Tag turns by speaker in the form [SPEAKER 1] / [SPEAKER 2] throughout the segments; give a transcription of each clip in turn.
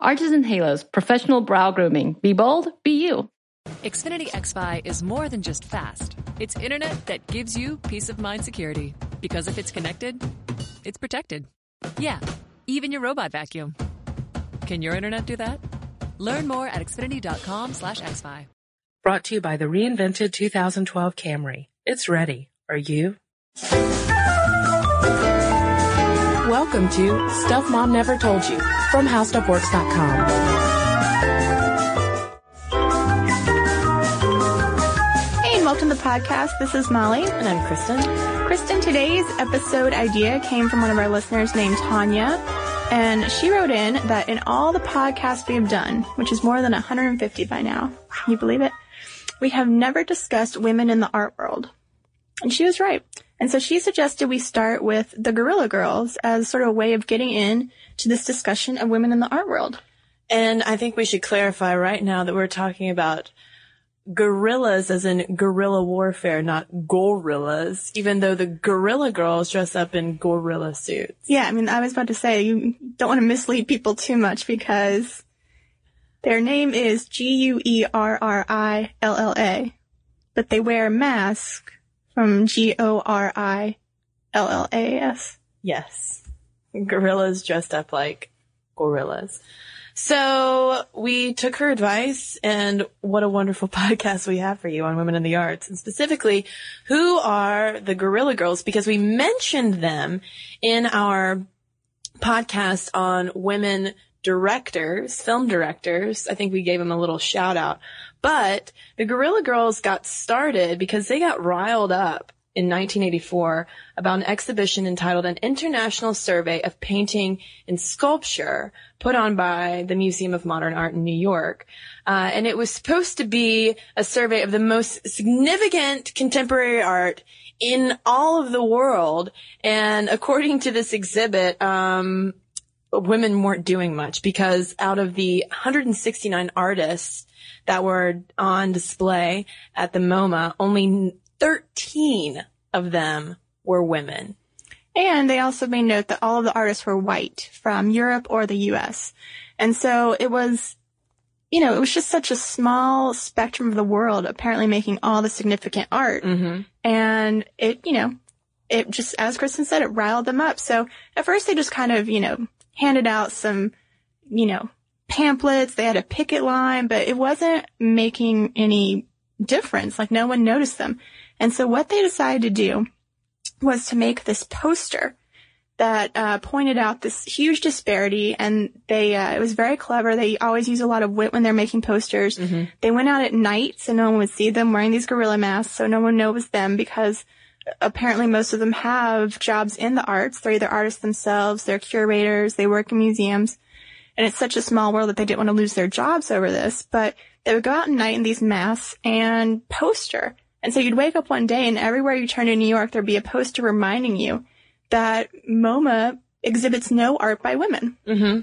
[SPEAKER 1] Arches and Halos, professional brow grooming. Be bold, be you.
[SPEAKER 2] Xfinity XFi is more than just fast. It's internet that gives you peace of mind security. Because if it's connected, it's protected. Yeah, even your robot vacuum. Can your internet do that? Learn more at xfinity.com slash xfi.
[SPEAKER 3] Brought to you by the reinvented 2012 Camry. It's ready. Are you? Welcome to Stuff Mom Never Told You from HowStuffWorks.com.
[SPEAKER 4] Hey, and welcome to the podcast. This is Molly.
[SPEAKER 3] And I'm Cristen.
[SPEAKER 4] Cristen, today's episode idea came from one of our listeners named Tanya. And she wrote in that in all the podcasts we have done, which is more than 150 by now, can you believe it? We have never discussed women in the art world. And she was right. And so she suggested we start with the Guerrilla Girls as sort of a way of getting in to this discussion of women in the art world.
[SPEAKER 5] And I think we should clarify right now that we're talking about gorillas as in guerrilla warfare, not gorillas, even though the Guerrilla Girls dress up in gorilla suits.
[SPEAKER 4] Yeah, I mean, I was about to say, you don't want to mislead people too much because their name is G-U-E-R-R-I-L-L-A, but they wear a mask from G-O-R-I-L-L-A-S.
[SPEAKER 5] Yes. Gorillas dressed up like gorillas. So we took her advice and what a wonderful podcast we have for you on women in the arts and specifically who are the Guerrilla Girls because we mentioned them in our podcast on women directors, film directors. I think we gave them a little shout out, but the Guerrilla Girls got started because they got riled up in 1984 about an exhibition entitled An International Survey of Painting and Sculpture put on by the Museum of Modern Art in New York. Uh, and it was supposed to be a survey of the most significant contemporary art in all of the world. And according to this exhibit, um, women weren't doing much because out of the 169 artists that were on display at the MoMA, only 13 of them were women.
[SPEAKER 4] And they also made note that all of the artists were white from Europe or the US. And so it was, you know, it was just such a small spectrum of the world apparently making all the significant art.
[SPEAKER 5] Mm-hmm.
[SPEAKER 4] And it, you know, it just, as Cristen said, it riled them up. So at first they just kind of, you know, handed out some, you know, pamphlets. They had a picket line, but it wasn't making any difference. Like no one noticed them. And so what they decided to do was to make this poster that uh, pointed out this huge disparity and they uh, it was very clever they always use a lot of wit when they're making posters
[SPEAKER 5] Mm-hmm.
[SPEAKER 4] they went out at night so no one would see them wearing these gorilla masks so no one knows it was them because apparently most of them have jobs in the arts they're either artists themselves they're curators they work in museums and it's such a small world that they didn't want to lose their jobs over this but they would go out at night in these masks and poster and so you'd wake up one day and everywhere you turned in New York, there'd be a poster reminding you that MoMA exhibits no art by women.
[SPEAKER 5] Mm-hmm.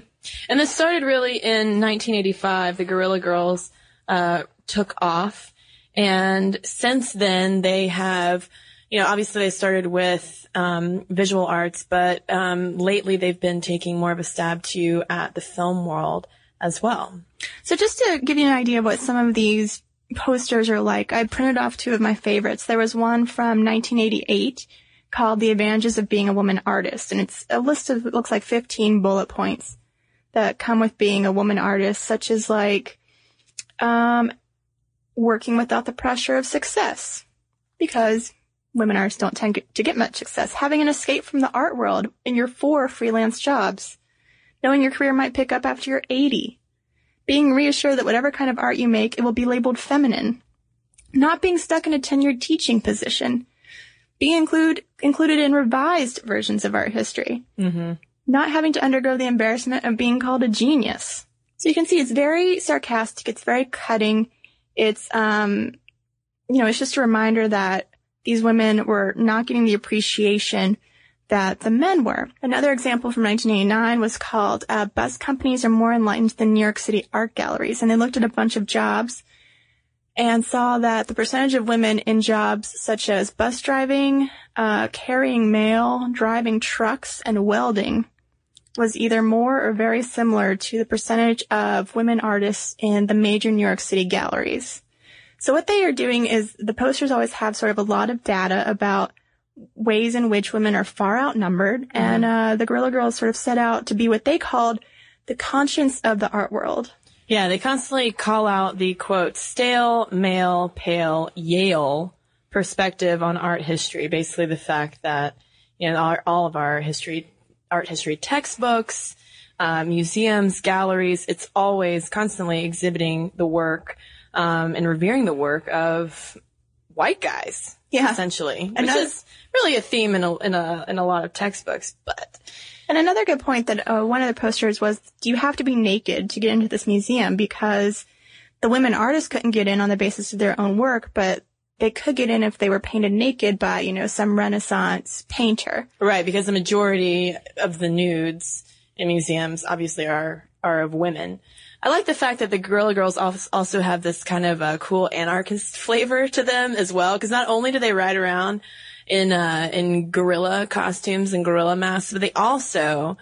[SPEAKER 5] And this started really in 1985. The Guerrilla Girls uh, took off, and since then they have, you know, obviously they started with um, visual arts, but um, lately they've been taking more of a stab to at the film world as well.
[SPEAKER 4] So just to give you an idea of what some of these posters are like, I printed off two of my favorites. There was one from 1988 called The Advantages of Being a Woman Artist, and it's a list of, it looks like 15 bullet points that come with being a woman artist, such as like, um, working without the pressure of success, because women artists don't tend to get much success. Having an escape from the art world in your four freelance jobs. Knowing your career might pick up after you're 80. Being reassured that whatever kind of art you make, it will be labeled feminine. Not being stuck in a tenured teaching position. Being include, included in revised versions of art history.
[SPEAKER 5] Mm-hmm.
[SPEAKER 4] Not having to undergo the embarrassment of being called a genius. So you can see it's very sarcastic. It's very cutting. It's, um, you know, it's just a reminder that these women were not getting the appreciation that the men were. Another example from 1989 was called uh, Bus Companies Are More Enlightened Than New York City Art Galleries. And they looked at a bunch of jobs and saw that the percentage of women in jobs such as bus driving, uh, carrying mail, driving trucks, and welding was either more or very similar to the percentage of women artists in the major New York City galleries. So what they are doing is the posters always have sort of a lot of data about ways in which women are far outnumbered. Mm-hmm. And uh, the Guerrilla Girls sort of set out to be what they called the conscience of the art world.
[SPEAKER 5] Yeah, they constantly call out the quote, stale, male, pale, Yale perspective on art history. Basically the fact that, you know, our, all of our history, art history textbooks, uh, museums, galleries, it's always constantly exhibiting the work, um, and revering the work of white guys.
[SPEAKER 4] Yeah.
[SPEAKER 5] Essentially. And which is really a theme in a, in a, in a lot of textbooks, but.
[SPEAKER 4] And another good point that uh, one of the posters was, do you have to be naked to get into this museum? Because the women artists couldn't get in on the basis of their own work, but they could get in if they were painted naked by, you know, some Renaissance painter.
[SPEAKER 5] Right, because the majority of the nudes in museums obviously are, are of women. I like the fact that the Guerrilla Girls also have this kind of uh, cool anarchist flavor to them as well, because not only do they ride around in uh, in gorilla costumes and gorilla masks, but they also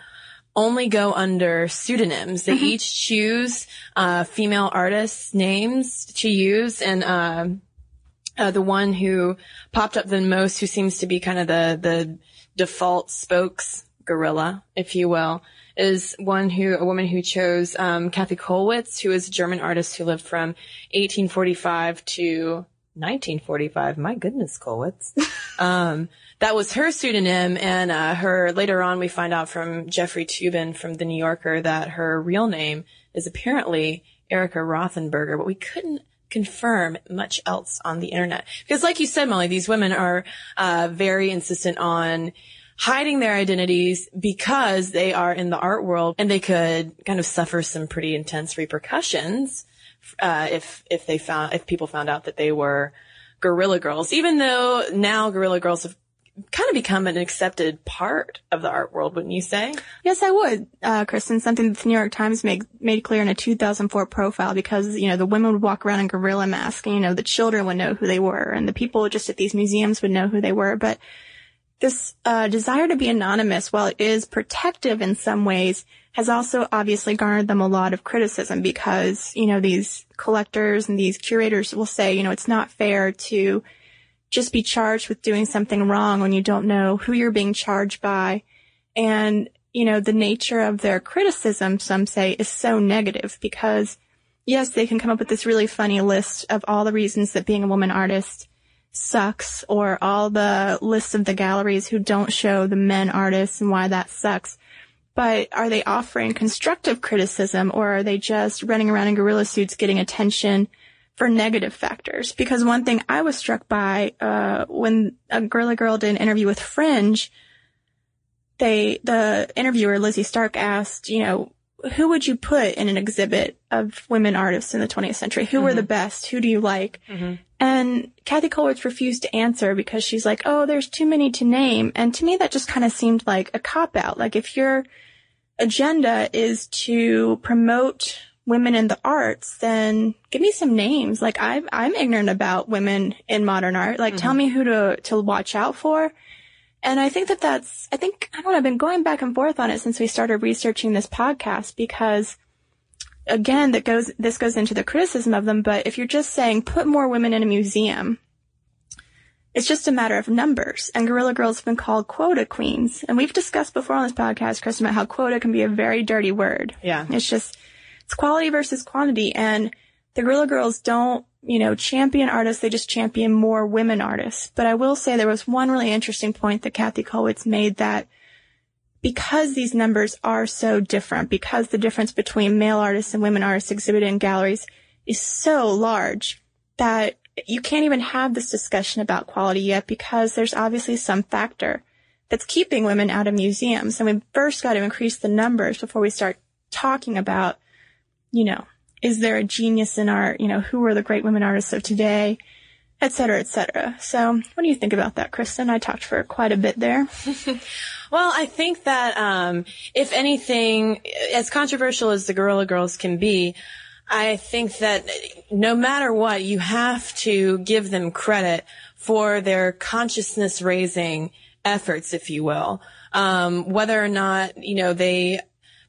[SPEAKER 5] only go under pseudonyms. They mm-hmm. each choose uh, female artists' names to use, and uh, uh, the one who popped up the most, who seems to be kind of the the default spokes gorilla, if you will, is one who a woman who chose um, Kathy Kollwitz, who is a German artist who lived from 1845 to 1945. My goodness, Kollwitz. um, that was her pseudonym, and uh, her later on we find out from Jeffrey Toobin from the New Yorker that her real name is apparently Erica Rothenberger, but we couldn't confirm much else on the internet because, like you said, Molly, these women are uh, very insistent on hiding their identities because they are in the art world and they could kind of suffer some pretty intense repercussions uh, if if they found if people found out that they were Guerrilla Girls, even though now Guerrilla Girls have kind of become an accepted part of the art world, wouldn't you say?
[SPEAKER 4] Yes, I would, uh, Cristen. Something that the New York Times made made clear in a 2004 profile because you know the women would walk around in gorilla masks, and you know the children would know who they were, and the people just at these museums would know who they were, but this uh, desire to be anonymous, while it is protective in some ways, has also obviously garnered them a lot of criticism because, you know, these collectors and these curators will say, you know, it's not fair to just be charged with doing something wrong when you don't know who you're being charged by. And, you know, the nature of their criticism, some say, is so negative because, yes, they can come up with this really funny list of all the reasons that being a woman artist sucks or all the lists of the galleries who don't show the men artists and why that sucks. But are they offering constructive criticism or are they just running around in gorilla suits getting attention for negative factors? Because one thing I was struck by, uh, when a Guerrilla Girl did an interview with Fringe, they, the interviewer, Lizzie Stark asked, you know, who would you put in an exhibit of women artists in the 20th century? Who mm-hmm. were the best? Who do you like? Mm-hmm. And Kathy Kollwitz refused to answer because she's like, oh, there's too many to name. And to me, that just kind of seemed like a cop out. Like if your agenda is to promote women in the arts, then give me some names. Like i am ignorant about women in modern art. Like mm-hmm. tell me who to, to watch out for. And I think that that's, I think, I don't know, I've been going back and forth on it since we started researching this podcast because again, that goes, this goes into the criticism of them, but if you're just saying put more women in a museum, it's just a matter of numbers. And Guerrilla Girls have been called quota queens. And we've discussed before on this podcast, Cristen, about how quota can be a very dirty word.
[SPEAKER 5] Yeah.
[SPEAKER 4] It's just, it's quality versus quantity. And the Guerrilla Girls don't you know, champion artists, they just champion more women artists. But I will say there was one really interesting point that Kathy Kollwitz made that because these numbers are so different, because the difference between male artists and women artists exhibited in galleries is so large that you can't even have this discussion about quality yet because there's obviously some factor that's keeping women out of museums. And we first got to increase the numbers before we start talking about you know, is there a genius in art? You know, who are the great women artists of today? Et cetera, et cetera. So what do you think about that, Cristen? I talked for quite a bit there.
[SPEAKER 5] Well, I think that um, if anything, as controversial as the Guerrilla Girls can be, I think that no matter what, you have to give them credit for their consciousness raising efforts, if you will. Um, whether or not, you know, they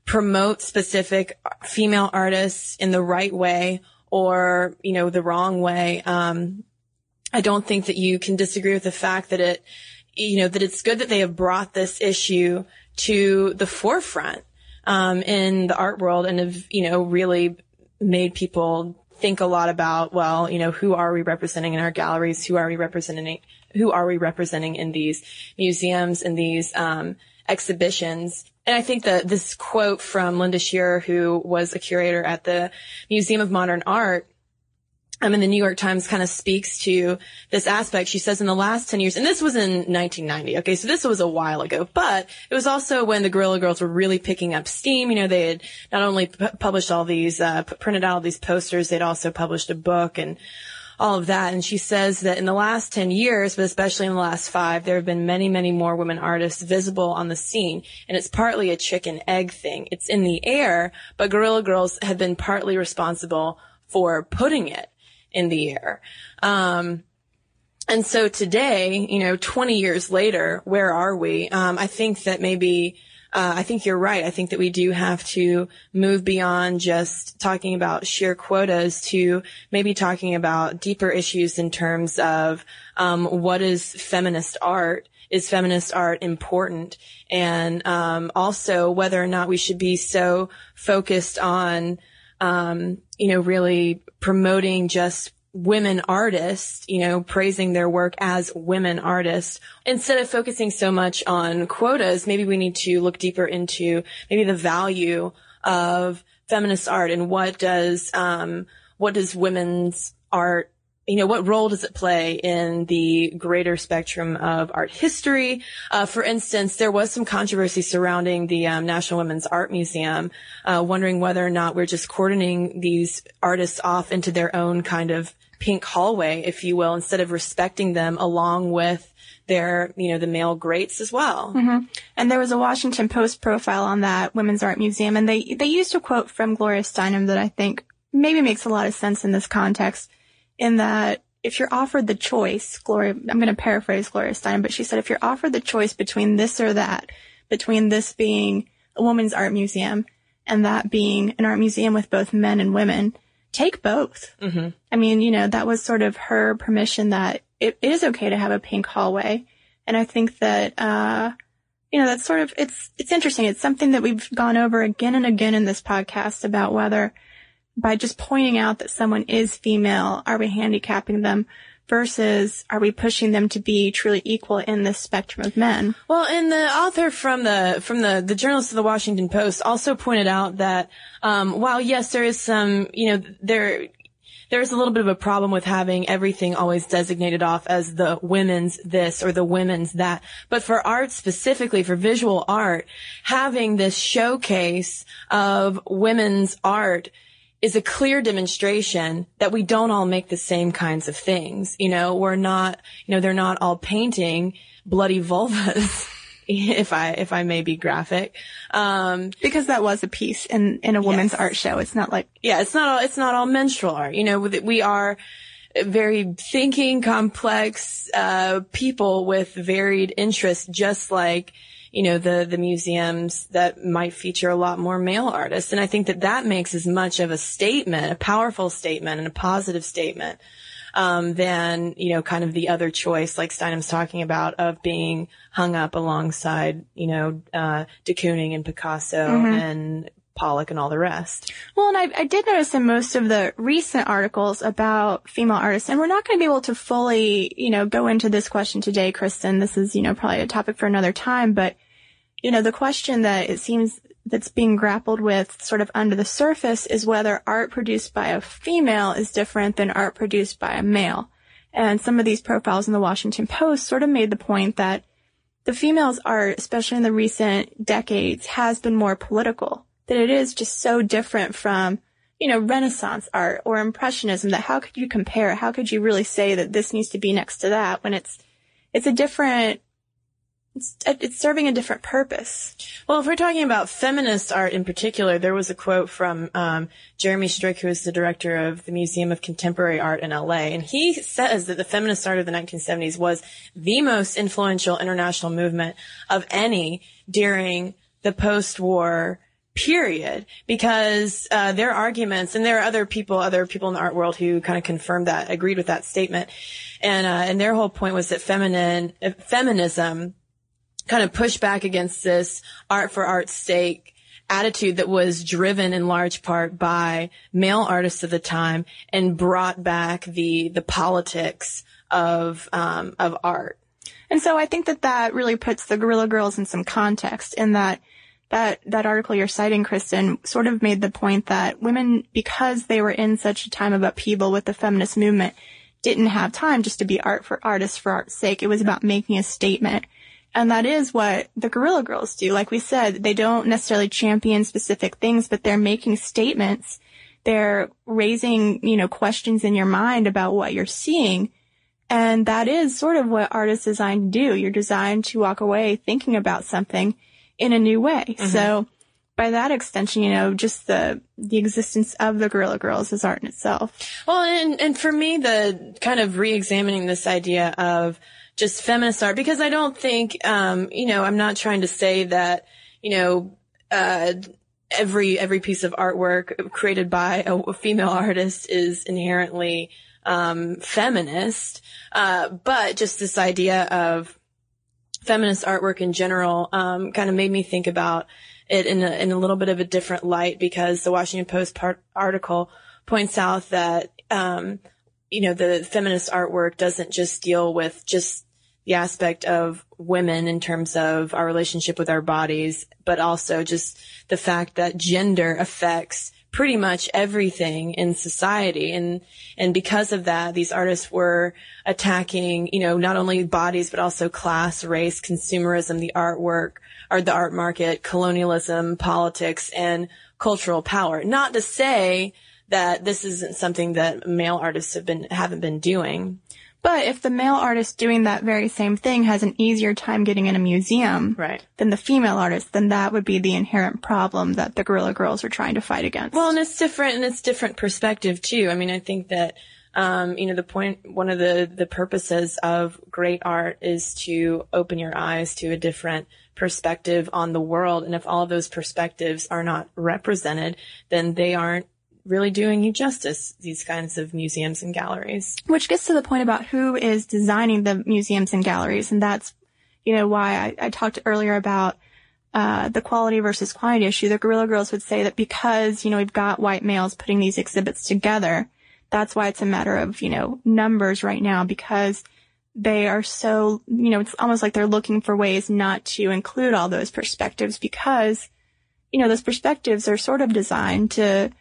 [SPEAKER 5] promote specific female artists in the right way or, you know, the wrong way. Um, I don't think that you can disagree with the fact that it, you know, that it's good that they have brought this issue to the forefront, um, in the art world and have, you know, really made people think a lot about, well, you know, who are we representing in our galleries? Who are we representing? Who are we representing in these museums and these, um, exhibitions? And I think that this quote from Linda Shearer, who was a curator at the Museum of Modern Art, um, and the New York Times kind of speaks to this aspect. She says in the last 10 years, and this was in 1990. Okay. So this was a while ago, but it was also when the Guerrilla Girls were really picking up steam. You know, they had not only p- published all these, uh, p- printed out all these posters, they'd also published a book and all of that. And she says that in the last 10 years, but especially in the last five, there have been many, many more women artists visible on the scene. And it's partly a chicken egg thing. It's in the air, but Guerrilla Girls have been partly responsible for putting it in the air. Um, and so today, you know, 20 years later, where are we? Um, I think that maybe, uh, I think you're right. I think that we do have to move beyond just talking about sheer quotas to maybe talking about deeper issues in terms of, um, what is feminist art? Is feminist art important? And, um, also whether or not we should be so focused on, um, you know, really promoting just women artists, you know, praising their work as women artists. Instead of focusing so much on quotas, maybe we need to look deeper into maybe the value of feminist art and what does, um, what does women's art you know, what role does it play in the greater spectrum of art history? Uh, for instance, there was some controversy surrounding the um, National Women's Art Museum, uh, wondering whether or not we're just cordoning these artists off into their own kind of pink hallway, if you will, instead of respecting them along with their, you know, the male greats as well.
[SPEAKER 4] Mm-hmm. And there was a Washington Post profile on that Women's Art Museum, and they they used a quote from Gloria Steinem that I think maybe makes a lot of sense in this context in that if you're offered the choice, Gloria, I'm going to paraphrase Gloria Steinem, but she said if you're offered the choice between this or that, between this being a woman's art museum and that being an art museum with both men and women, take both.
[SPEAKER 5] Mm-hmm.
[SPEAKER 4] I mean, you know, that was sort of her permission that it is okay to have a pink hallway. And I think that, uh, you know, that's sort of, it's, it's interesting. It's something that we've gone over again and again in this podcast about whether by just pointing out that someone is female, are we handicapping them versus are we pushing them to be truly equal in this spectrum of men?
[SPEAKER 5] Well, and the author from the from the the journalist of the Washington Post also pointed out that um, while yes, there is some, you know, there there's a little bit of a problem with having everything always designated off as the women's this or the women's that. But for art specifically, for visual art, having this showcase of women's art is a clear demonstration that we don't all make the same kinds of things. You know, we're not, you know, they're not all painting bloody vulvas. if I, if I may be graphic. Um,
[SPEAKER 4] because that was a piece in, in a woman's
[SPEAKER 5] Yes.
[SPEAKER 4] art show. It's not like,
[SPEAKER 5] yeah, it's not all, it's not all menstrual art. You know, we are very thinking, complex, uh, people with varied interests, just like, you know, the, the museums that might feature a lot more male artists. And I think that that makes as much of a statement, a powerful statement and a positive statement, um, than, you know, kind of the other choice, like Steinem's talking about, of being hung up alongside, you know, uh, de Kooning and Picasso and Pollock and all the rest.
[SPEAKER 4] Well, and I, I did notice in most of the recent articles about female artists, and we're not going to be able to fully, you know, go into this question today, Cristen. This is, you know, probably a topic for another time, but, you know, the question that it seems that's being grappled with sort of under the surface is whether art produced by a female is different than art produced by a male. And some of these profiles in the Washington Post sort of made the point that the females' art, especially in the recent decades, has been more political. That it is just so different from you know, Renaissance art or Impressionism that how could you compare? How could you really say that this needs to be next to that when it's, it's a different, it's, it's serving a different purpose.
[SPEAKER 5] Well, if we're talking about feminist art in particular, there was a quote from um, Jeremy Strick, who is the director of the Museum of Contemporary Art in LA, and he says that the feminist art of the 1970s was the most influential international movement of any during the post-war period because uh, their arguments and there are other people other people in the art world who kind of confirmed that agreed with that statement and uh, and their whole point was that feminine uh, feminism kind of push back against this art for art's sake attitude that was driven in large part by male artists of the time and brought back the the politics of um, of art
[SPEAKER 4] and so I think that that really puts the Guerrilla Girls in some context in that that that article you're citing, Cristen, sort of made the point that women, because they were in such a time of upheaval with the feminist movement, didn't have time just to be art for artists for art's sake. It was about making a statement. And that is what the Guerrilla Girls do. Like we said, they don't necessarily champion specific things, but they're making statements. They're raising, you know, questions in your mind about what you're seeing. And that is sort of what art is designed to do. You're designed to walk away thinking about something in a new way. Mm-hmm. So by that extension, you know, just the the existence of the Guerrilla Girls is art in itself.
[SPEAKER 5] Well, and and for me, the kind of re-examining this idea of just feminist art, because I don't think, um, you know, I'm not trying to say that, you know, uh, every every piece of artwork created by a female artist is inherently um, feminist, uh, but just this idea of feminist artwork in general um, kind of made me think about it in a, in a little bit of a different light because the Washington Post part, article points out that um, you know the feminist artwork doesn't just deal with just the aspect of women in terms of our relationship with our bodies, but also just the fact that gender affects pretty much everything in society. And, and because of that, these artists were attacking, you know, not only bodies, but also class, race, consumerism, the artwork or the art market, colonialism, politics, and cultural power. Not to say that this isn't something that male artists have been, haven't been doing.
[SPEAKER 4] But if the male artist doing that very same thing has an easier time getting in a museum
[SPEAKER 5] right.
[SPEAKER 4] than the female artist, then that would be the inherent problem that the Guerrilla Girls are trying to fight against.
[SPEAKER 5] Well, and it's different, and it's different perspective too. I mean, I think that um, you know, the point, one of the, the purposes of great art is to open your eyes to a different perspective on the world. And if all of those perspectives are not represented, then they aren't really doing you justice, these kinds of museums and galleries.
[SPEAKER 4] Which gets to the point about who is designing the museums and galleries. And that's, you know, why I, I talked earlier about uh, the quality versus quantity issue. The Guerrilla Girls would say that because, you know, we've got white males putting these exhibits together, that's why it's a matter of, you know, numbers right now because they are so, you know, it's almost like they're looking for ways not to include all those perspectives because, you know, those perspectives are sort of designed to,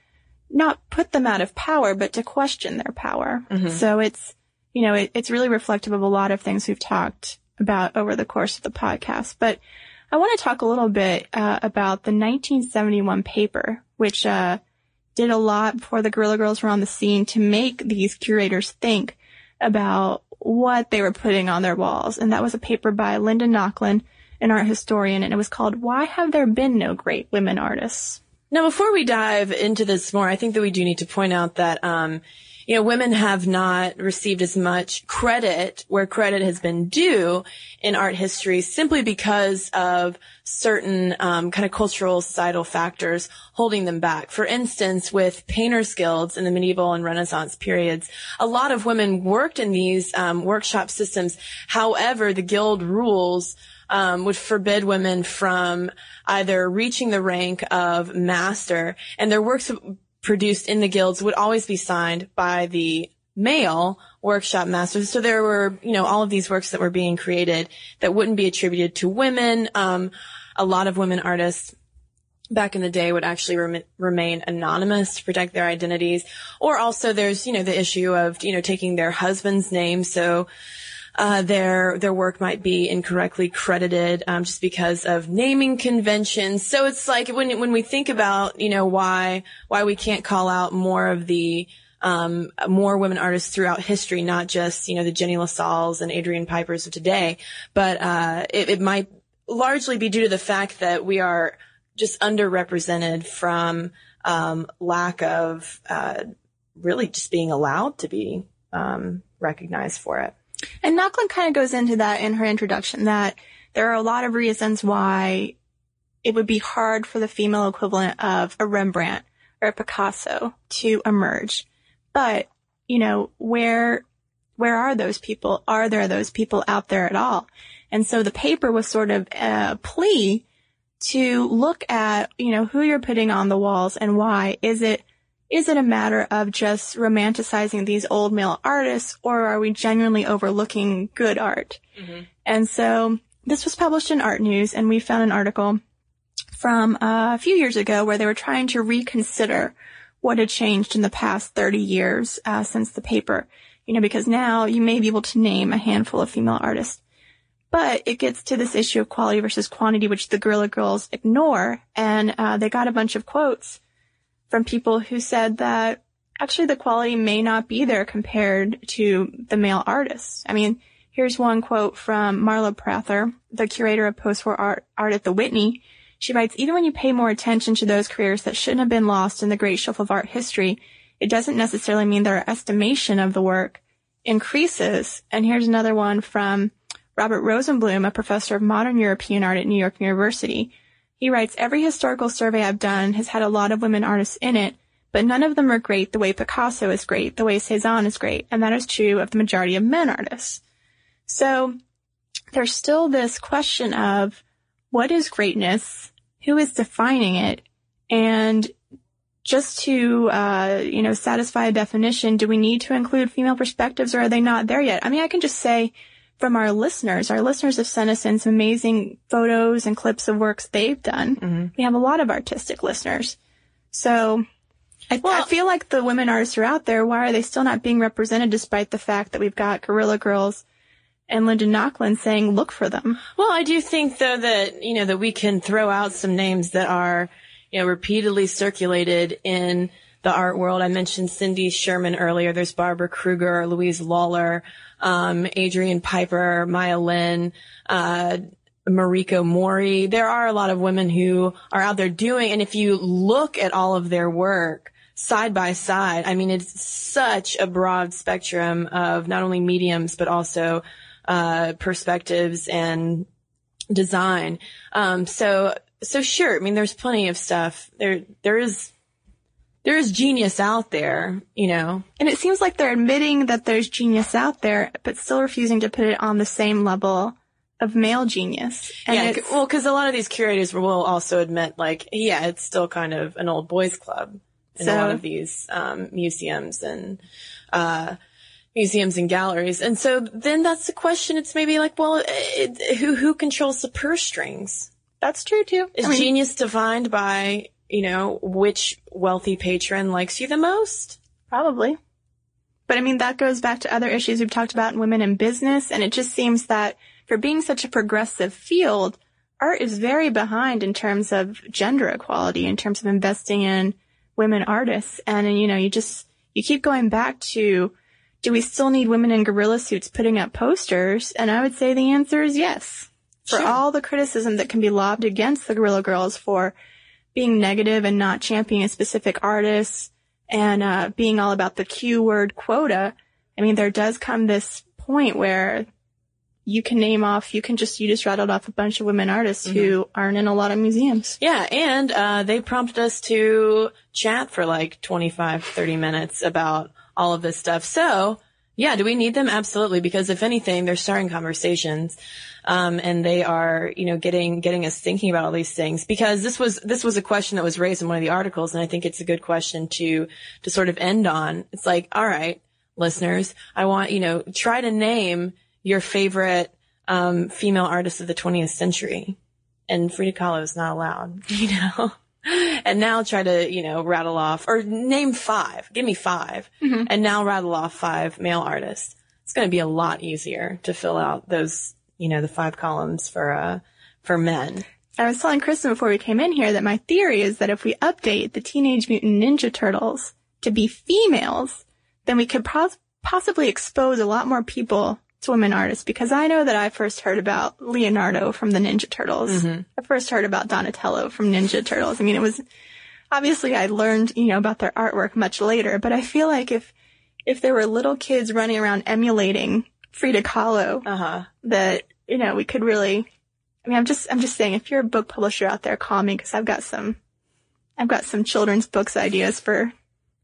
[SPEAKER 4] not put them out of power, but to question their power. Mm-hmm. So it's, you know, it, it's really reflective of a lot of things we've talked about over the course of the podcast. But I want to talk a little bit uh, about the 1971 paper, which uh, did a lot before the Guerrilla Girls were on the scene to make these curators think about what they were putting on their walls. And that was a paper by Linda Nochlin, an art historian, and it was called Why Have There Been No Great Women Artists?
[SPEAKER 5] Now, before we dive into this more, I think that we do need to point out that, um, you know, women have not received as much credit where credit has been due in art history simply because of certain um, kind of cultural societal factors holding them back. For instance, with painters guilds in the medieval and Renaissance periods, a lot of women worked in these um, workshop systems. However, the guild rules um, would forbid women from either reaching the rank of master, and their works produced in the guilds would always be signed by the male workshop masters. So there were, you know, all of these works that were being created that wouldn't be attributed to women. Um, a lot of women artists back in the day would actually rem- remain anonymous to protect their identities. Or also there's, you know, the issue of, you know, taking their husband's name. So, uh, their their work might be incorrectly credited um, just because of naming conventions. So it's like when when we think about you know why why we can't call out more of the um, more women artists throughout history, not just you know the Jenny LaSalle's and Adrian Pipers of today, but uh, it, it might largely be due to the fact that we are just underrepresented from um, lack of uh, really just being allowed to be um, recognized for it.
[SPEAKER 4] And Nochlin kind of goes into that in her introduction that there are a lot of reasons why it would be hard for the female equivalent of a Rembrandt or a Picasso to emerge. But, you know, where, where are those people? Are there those people out there at all? And so the paper was sort of a plea to look at, you know, who you're putting on the walls and why. Is it, is it a matter of just romanticizing these old male artists or are we genuinely overlooking good art? Mm-hmm. And so this was published in Art News and we found an article from uh, a few years ago where they were trying to reconsider what had changed in the past 30 years uh, since the paper. You know, because now you may be able to name a handful of female artists. But it gets to this issue of quality versus quantity, which the Guerrilla Girls ignore. And uh, they got a bunch of quotes from people who said that actually the quality may not be there compared to the male artists. I mean, here's one quote from Marla Prather, the curator of post-war art, art at the Whitney. She writes, even when you pay more attention to those careers that shouldn't have been lost in the great shuffle of art history, it doesn't necessarily mean their estimation of the work increases. And here's another one from Robert Rosenblum, a professor of modern European art at New York University. He writes, every historical survey I've done has had a lot of women artists in it, but none of them are great the way Picasso is great, the way Cezanne is great, and that is true of the majority of men artists. So there's still this question of what is greatness? Who is defining it? And just to, uh, you know, satisfy a definition, do we need to include female perspectives or are they not there yet? I mean, I can just say, from our listeners. Our listeners have sent us in some amazing photos and clips of works they've done. Mm-hmm. We have a lot of artistic listeners. So I, well, I, feel like the women artists are out there. Why are they still not being represented despite the fact that we've got Guerrilla Girls and Linda Nochlin saying look for them?
[SPEAKER 5] Well, I do think though that, you know, that we can throw out some names that are, you know, repeatedly circulated in the art world. I mentioned Cindy Sherman earlier. There's Barbara Kruger, Louise Lawler, um, Adrian Piper, Maya Lin, uh, Mariko Mori. There are a lot of women who are out there doing, and if you look at all of their work side by side, I mean, it's such a broad spectrum of not only mediums, but also, uh, perspectives and design. Um, so, so sure. I mean, there's plenty of stuff. There, there is there is genius out there, you know.
[SPEAKER 4] And it seems like they're admitting that there's genius out there, but still refusing to put it on the same level of male genius.
[SPEAKER 5] And yeah, well, because a lot of these curators will also admit, like, yeah, it's still kind of an old boys club in so, a lot of these um, museums and uh, museums and galleries. And so then that's the question. It's maybe like, well, it, who who controls the purse strings?
[SPEAKER 4] That's true too.
[SPEAKER 5] Is I mean, genius defined by you know, which wealthy patron likes you the most?
[SPEAKER 4] Probably. But I mean, that goes back to other issues we've talked about in women in business. And it just seems that for being such a progressive field, art is very behind in terms of gender equality, in terms of investing in women artists. And, you know, you just, you keep going back to, do we still need women in gorilla suits putting up posters? And I would say the answer is yes. For sure. all the criticism that can be lobbed against the Guerrilla Girls for being negative and not championing specific artists and uh, being all about the Q word quota, I mean, there does come this point where you can name off, you can just, you just rattled off a bunch of women artists mm-hmm. who aren't in a lot of museums.
[SPEAKER 5] Yeah. And, uh, they prompted us to chat for like 25, 30 minutes about all of this stuff. So yeah, do we need them? Absolutely. Because if anything, they're starting conversations. Um, and they are, you know, getting, getting us thinking about all these things because this was, this was a question that was raised in one of the articles. And I think it's a good question to, to sort of end on. It's like, all right, listeners, I want, you know, try to name your favorite, um, female artist of the 20th century. And Frida Kahlo is not allowed, you know? and now try to, you know, rattle off or name five. Give me 5 mm-hmm. and now rattle off five male artists. it's going to be a lot easier to fill out those, you know, the five columns for, uh, for men.
[SPEAKER 4] I was telling Cristen before we came in here that my theory is that if we update the Teenage Mutant Ninja Turtles to be females, then we could pos- possibly expose a lot more people to women artists because I know that I first heard about Leonardo from the Ninja Turtles. I first heard about Donatello from Ninja Turtles. I mean, it was obviously I learned, you know, about their artwork much later, but I feel like if, if there were little kids running around emulating Frida Kahlo,
[SPEAKER 5] Uh huh.
[SPEAKER 4] that, you know, we could really, I mean, I'm just, I'm just saying, if you're a book publisher out there, call me because I've got some, I've got some children's books ideas for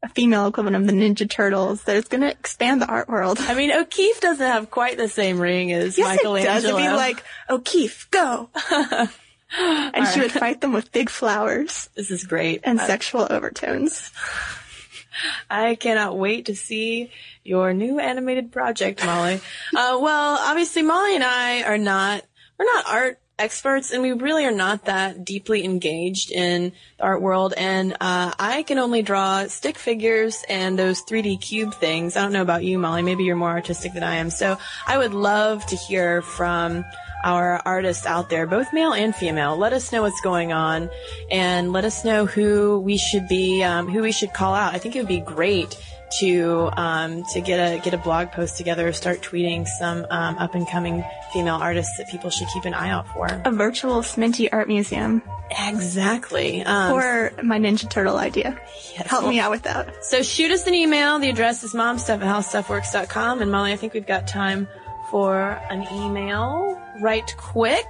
[SPEAKER 4] a female equivalent of the Ninja Turtles that is going to expand the art world.
[SPEAKER 5] I mean, O'Keeffe doesn't have quite the same ring as
[SPEAKER 4] Yes, it
[SPEAKER 5] Michelangelo.
[SPEAKER 4] does. It'd be like, O'Keeffe, go. and she would fight them with big flowers
[SPEAKER 5] this is great.
[SPEAKER 4] and sexual overtones.
[SPEAKER 5] I cannot wait to see your new animated project, Molly. uh, well, obviously Molly and I are not, we're not art experts and we really are not that deeply engaged in the art world and, uh, I can only draw stick figures and those 3D cube things. I don't know about you, Molly. Maybe you're more artistic than I am. So I would love to hear from our artists out there, both male and female. Let us know what's going on and let us know who we should be, um, who we should call out. I think it would be great to um, to get a get a blog post together, start tweeting some um, up and coming female artists that people should keep an eye out for.
[SPEAKER 4] A virtual Sminty art museum
[SPEAKER 5] Exactly. Um,
[SPEAKER 4] or my Ninja Turtle idea. Help me out with that.
[SPEAKER 5] so shoot us an email. The address is momstuff at howstuffworks.com. And Molly, I think we've got time for an email right quick.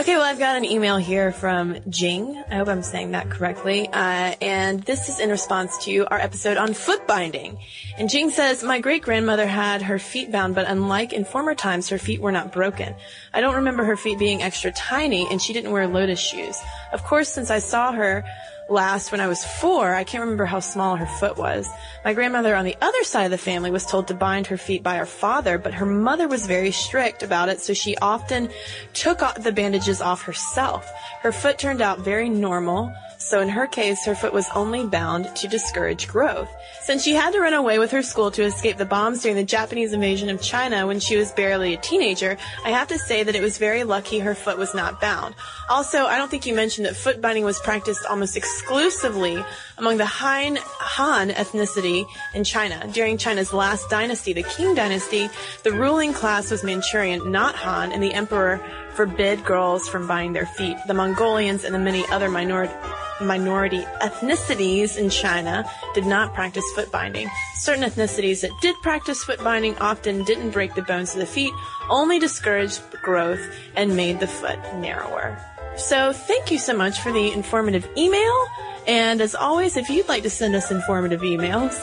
[SPEAKER 5] Okay, well, I've got an email here from Jing. I hope I'm saying that correctly. Uh, and this is in response to our episode on foot binding. And Jing says, my great grandmother had her feet bound, but unlike in former times, her feet were not broken. I don't remember her feet being extra tiny, and she didn't wear lotus shoes. Of course, since I saw her last when I was four, I can't remember how small her foot was. My grandmother on the other side of the family was told to bind her feet by her father, but her mother was very strict about it, so she often took the bandages off herself. Her foot turned out very normal, so in her case, her foot was only bound to discourage growth. Since she had to run away with her school to escape the bombs during the Japanese invasion of China when she was barely a teenager, I have to say that it was very lucky her foot was not bound. Also, I don't think you mentioned that foot binding was practiced almost exclusively among the Han, Han ethnicity in China. During China's last dynasty, the Qing dynasty, the ruling class was Manchurian, not Han, and the emperor forbid girls from binding their feet. The Mongolians and the many other minority minority ethnicities in China did not practice foot binding. Certain ethnicities that did practice foot binding often didn't break the bones of the feet, only discouraged growth and made the foot narrower. So thank you so much for the informative email. And as always, if you'd like to send us informative emails,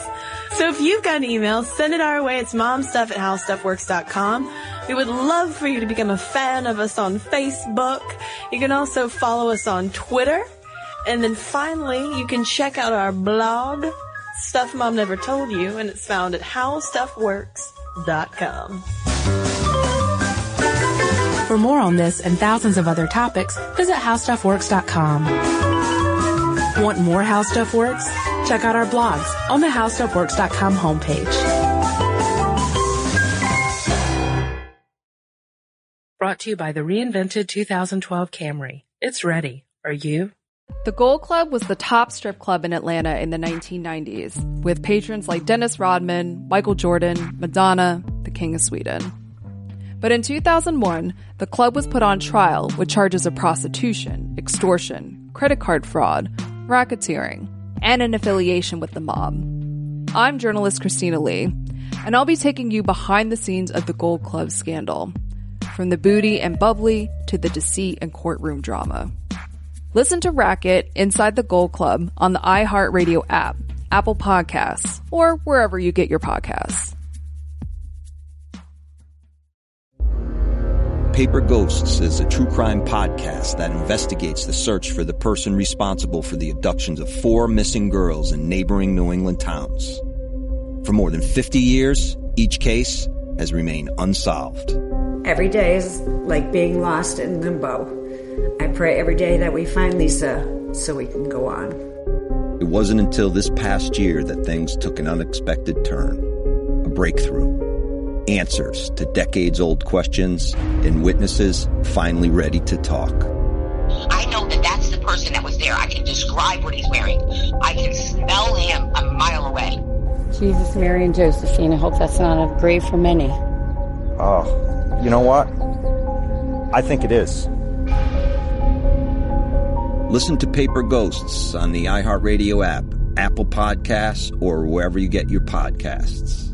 [SPEAKER 5] so if you've got an email, send it our way. It's momstuff at howstuffworks.com. We would love for you to become a fan of us on Facebook. You can also follow us on Twitter. And then finally, you can check out our blog, Stuff Mom Never Told You, and it's found at howstuffworks.com.
[SPEAKER 3] For more on this and thousands of other topics, visit howstuffworks.com. Want more How Stuff Works? Check out our blogs on the howstuffworks.com homepage. Brought to you by the reinvented 2012 Camry. It's ready. Are you?
[SPEAKER 6] The Gold Club was the top strip club in Atlanta in the 1990s, with patrons like Dennis Rodman, Michael Jordan, Madonna, the King of Sweden. But in 2001, the club was put on trial with charges of prostitution, extortion, credit card fraud, racketeering, and an affiliation with the mob. I'm journalist Christina Lee, and I'll be taking you behind the scenes of the Gold Club scandal, from the booty and bubbly to the deceit and courtroom drama. Listen to Racket Inside the Gold Club on the iHeartRadio app, Apple Podcasts, or wherever you get your podcasts.
[SPEAKER 7] Paper Ghosts is a true crime podcast that investigates the search for the person responsible for the abductions of four missing girls in neighboring New England towns. For more than 50 years, each case has remained unsolved.
[SPEAKER 8] Every day is like being lost in limbo. I pray every day that we find Lisa so we can go on.
[SPEAKER 7] It wasn't until this past year that things took an unexpected turn. A breakthrough. Answers to decades old questions and witnesses finally ready to talk.
[SPEAKER 9] I know that that's the person that was there. I can describe what he's wearing. I can smell him a mile away.
[SPEAKER 10] Jesus, Mary, and Josephine. I hope that's not a grave for many.
[SPEAKER 11] Oh, you know what? I think it is.
[SPEAKER 7] Listen to Paper Ghosts on the iHeartRadio app, Apple Podcasts, or wherever you get your podcasts.